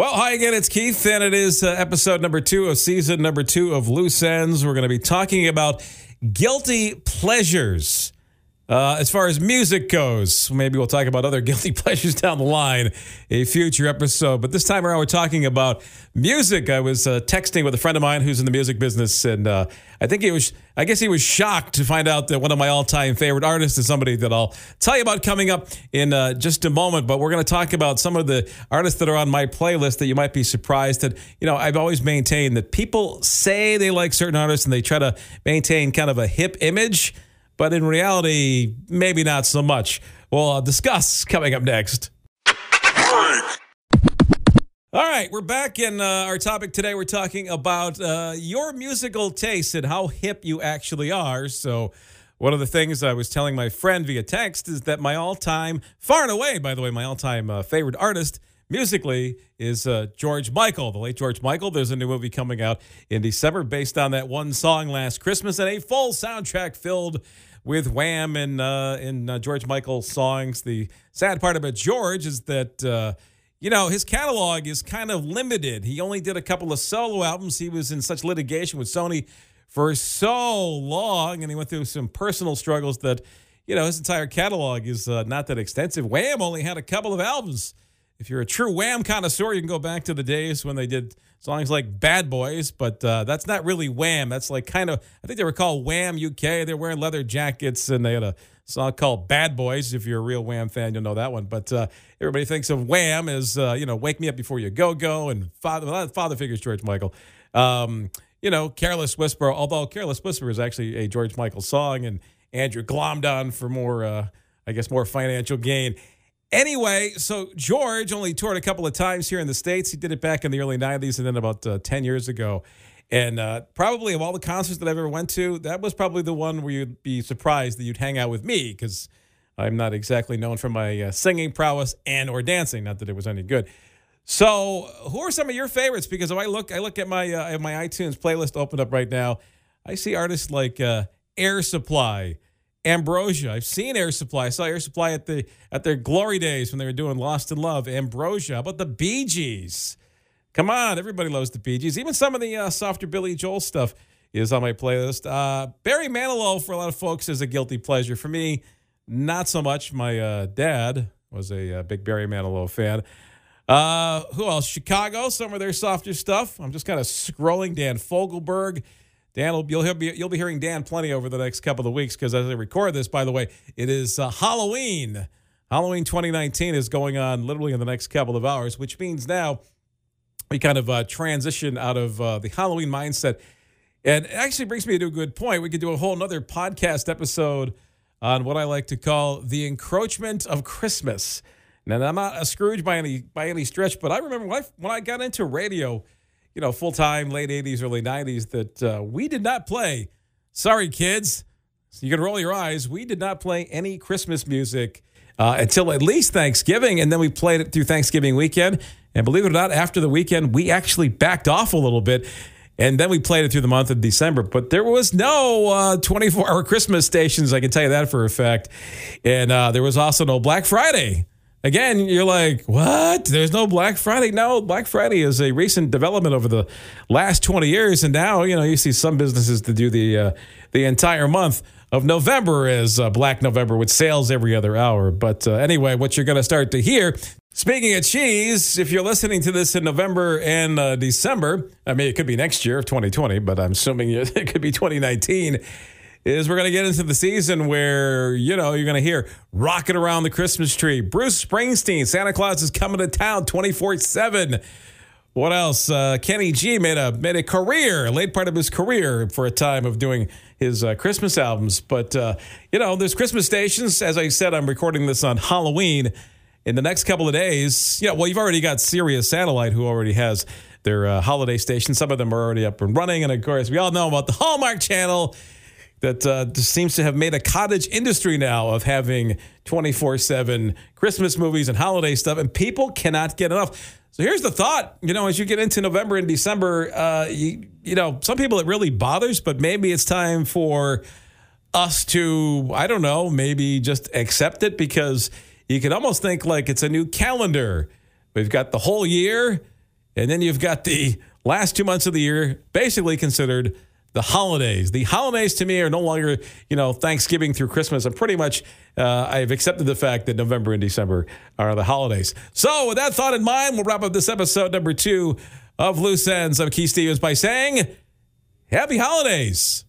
Well, hi again. It's Keith, and it is uh, episode number two of season number two of Loose Ends. We're going to be talking about guilty pleasures. Uh, as far as music goes, maybe we'll talk about other guilty pleasures down the line, a future episode. But this time around, we're talking about music. I was uh, texting with a friend of mine who's in the music business, and uh, I think he was, I guess he was shocked to find out that one of my all time favorite artists is somebody that I'll tell you about coming up in uh, just a moment. But we're going to talk about some of the artists that are on my playlist that you might be surprised that, you know, I've always maintained that people say they like certain artists and they try to maintain kind of a hip image but in reality, maybe not so much. We'll uh, discuss coming up next. All right, we're back in uh, our topic today. We're talking about uh, your musical taste and how hip you actually are. So, one of the things I was telling my friend via text is that my all time, far and away, by the way, my all time uh, favorite artist musically is uh, George Michael, the late George Michael. There's a new movie coming out in December based on that one song last Christmas and a full soundtrack filled with Wham and uh, uh, George Michael songs. The sad part about George is that uh, you know his catalog is kind of limited. He only did a couple of solo albums. He was in such litigation with Sony for so long, and he went through some personal struggles that you know his entire catalog is uh, not that extensive. Wham only had a couple of albums. If you're a true Wham connoisseur, you can go back to the days when they did songs like Bad Boys, but uh, that's not really Wham. That's like kind of, I think they were called Wham UK. They're wearing leather jackets and they had a song called Bad Boys. If you're a real Wham fan, you'll know that one. But uh, everybody thinks of Wham as, uh, you know, Wake Me Up Before You Go Go and Father, Father Figures George Michael. Um, you know, Careless Whisper, although Careless Whisper is actually a George Michael song and Andrew glommed on for more, uh, I guess, more financial gain. Anyway, so George only toured a couple of times here in the States. He did it back in the early 90s and then about uh, 10 years ago. And uh, probably of all the concerts that I've ever went to, that was probably the one where you'd be surprised that you'd hang out with me because I'm not exactly known for my uh, singing prowess and or dancing. Not that it was any good. So, who are some of your favorites? Because if I look, I look at my uh, my iTunes playlist opened up right now. I see artists like uh, Air Supply, Ambrosia. I've seen Air Supply. I saw Air Supply at the at their glory days when they were doing Lost in Love. Ambrosia. How about the Bee Gees? Come on, everybody loves the Bee Gees. Even some of the uh, softer Billy Joel stuff is on my playlist. Uh, Barry Manilow for a lot of folks is a guilty pleasure. For me, not so much. My uh, dad was a, uh, big Barry Manilow fan. Uh, who else? Chicago. Some of their softer stuff. I'm just kind of scrolling. Dan Fogelberg. Dan, will, you'll be you'll be hearing Dan plenty over the next couple of weeks because as I record this, by the way, it is uh, Halloween. Halloween 2019 is going on literally in the next couple of hours, which means now we kind of uh, transition out of uh, the Halloween mindset. And it actually brings me to a good point. We could do a whole another podcast episode on what I like to call the encroachment of Christmas. Now, I'm not a Scrooge by any by any stretch, but I remember when I, when I got into radio you know, full time, late 80s, early 90s, that uh, we did not play. Sorry, kids. So you can roll your eyes. We did not play any Christmas music uh, until at least Thanksgiving. And then we played it through Thanksgiving weekend. And believe it or not, after the weekend, we actually backed off a little bit. And then we played it through the month of December. But there was no 24 uh, hour Christmas stations, I can tell you that for a fact. And uh, there was also no Black Friday. Again, you're like, what? There's no Black Friday. No, Black Friday is a recent development over the last 20 years, and now you know you see some businesses to do the uh, the entire month of November as uh, Black November with sales every other hour. But uh, anyway, what you're going to start to hear. Speaking of cheese, if you're listening to this in November and uh, December, I mean, it could be next year, of 2020, but I'm assuming it could be 2019 is we're going to get into the season where, you know, you're going to hear rocking around the Christmas tree. Bruce Springsteen, Santa Claus is coming to town 24 7. What else? Uh, Kenny G made a made a career, late part of his career for a time of doing his uh, Christmas albums. But uh, you know, there's Christmas stations. As I said, I'm recording this on Halloween. In the next couple of days, yeah, well, you've already got Sirius Satellite, who already has their uh, holiday station. Some of them are already up and running, and of course, we all know about the Hallmark Channel that uh, seems to have made a cottage industry now of having 24 7 Christmas movies and holiday stuff, and people cannot get enough. So here's the thought you know, as you get into November and December, uh, you, you know, some people it really bothers, but maybe it's time for us to, I don't know, maybe just accept it because you can almost think like it's a new calendar. We've got the whole year And then you've got the last two months of the year basically considered the holidays. The holidays to me are no longer, you know, Thanksgiving through Christmas. I'm pretty much, uh, I've accepted the fact that November and December are the holidays. So, with that thought in mind, we'll wrap up this episode number two of Loose Ends. I'm Keith Stevens by saying, Happy Holidays.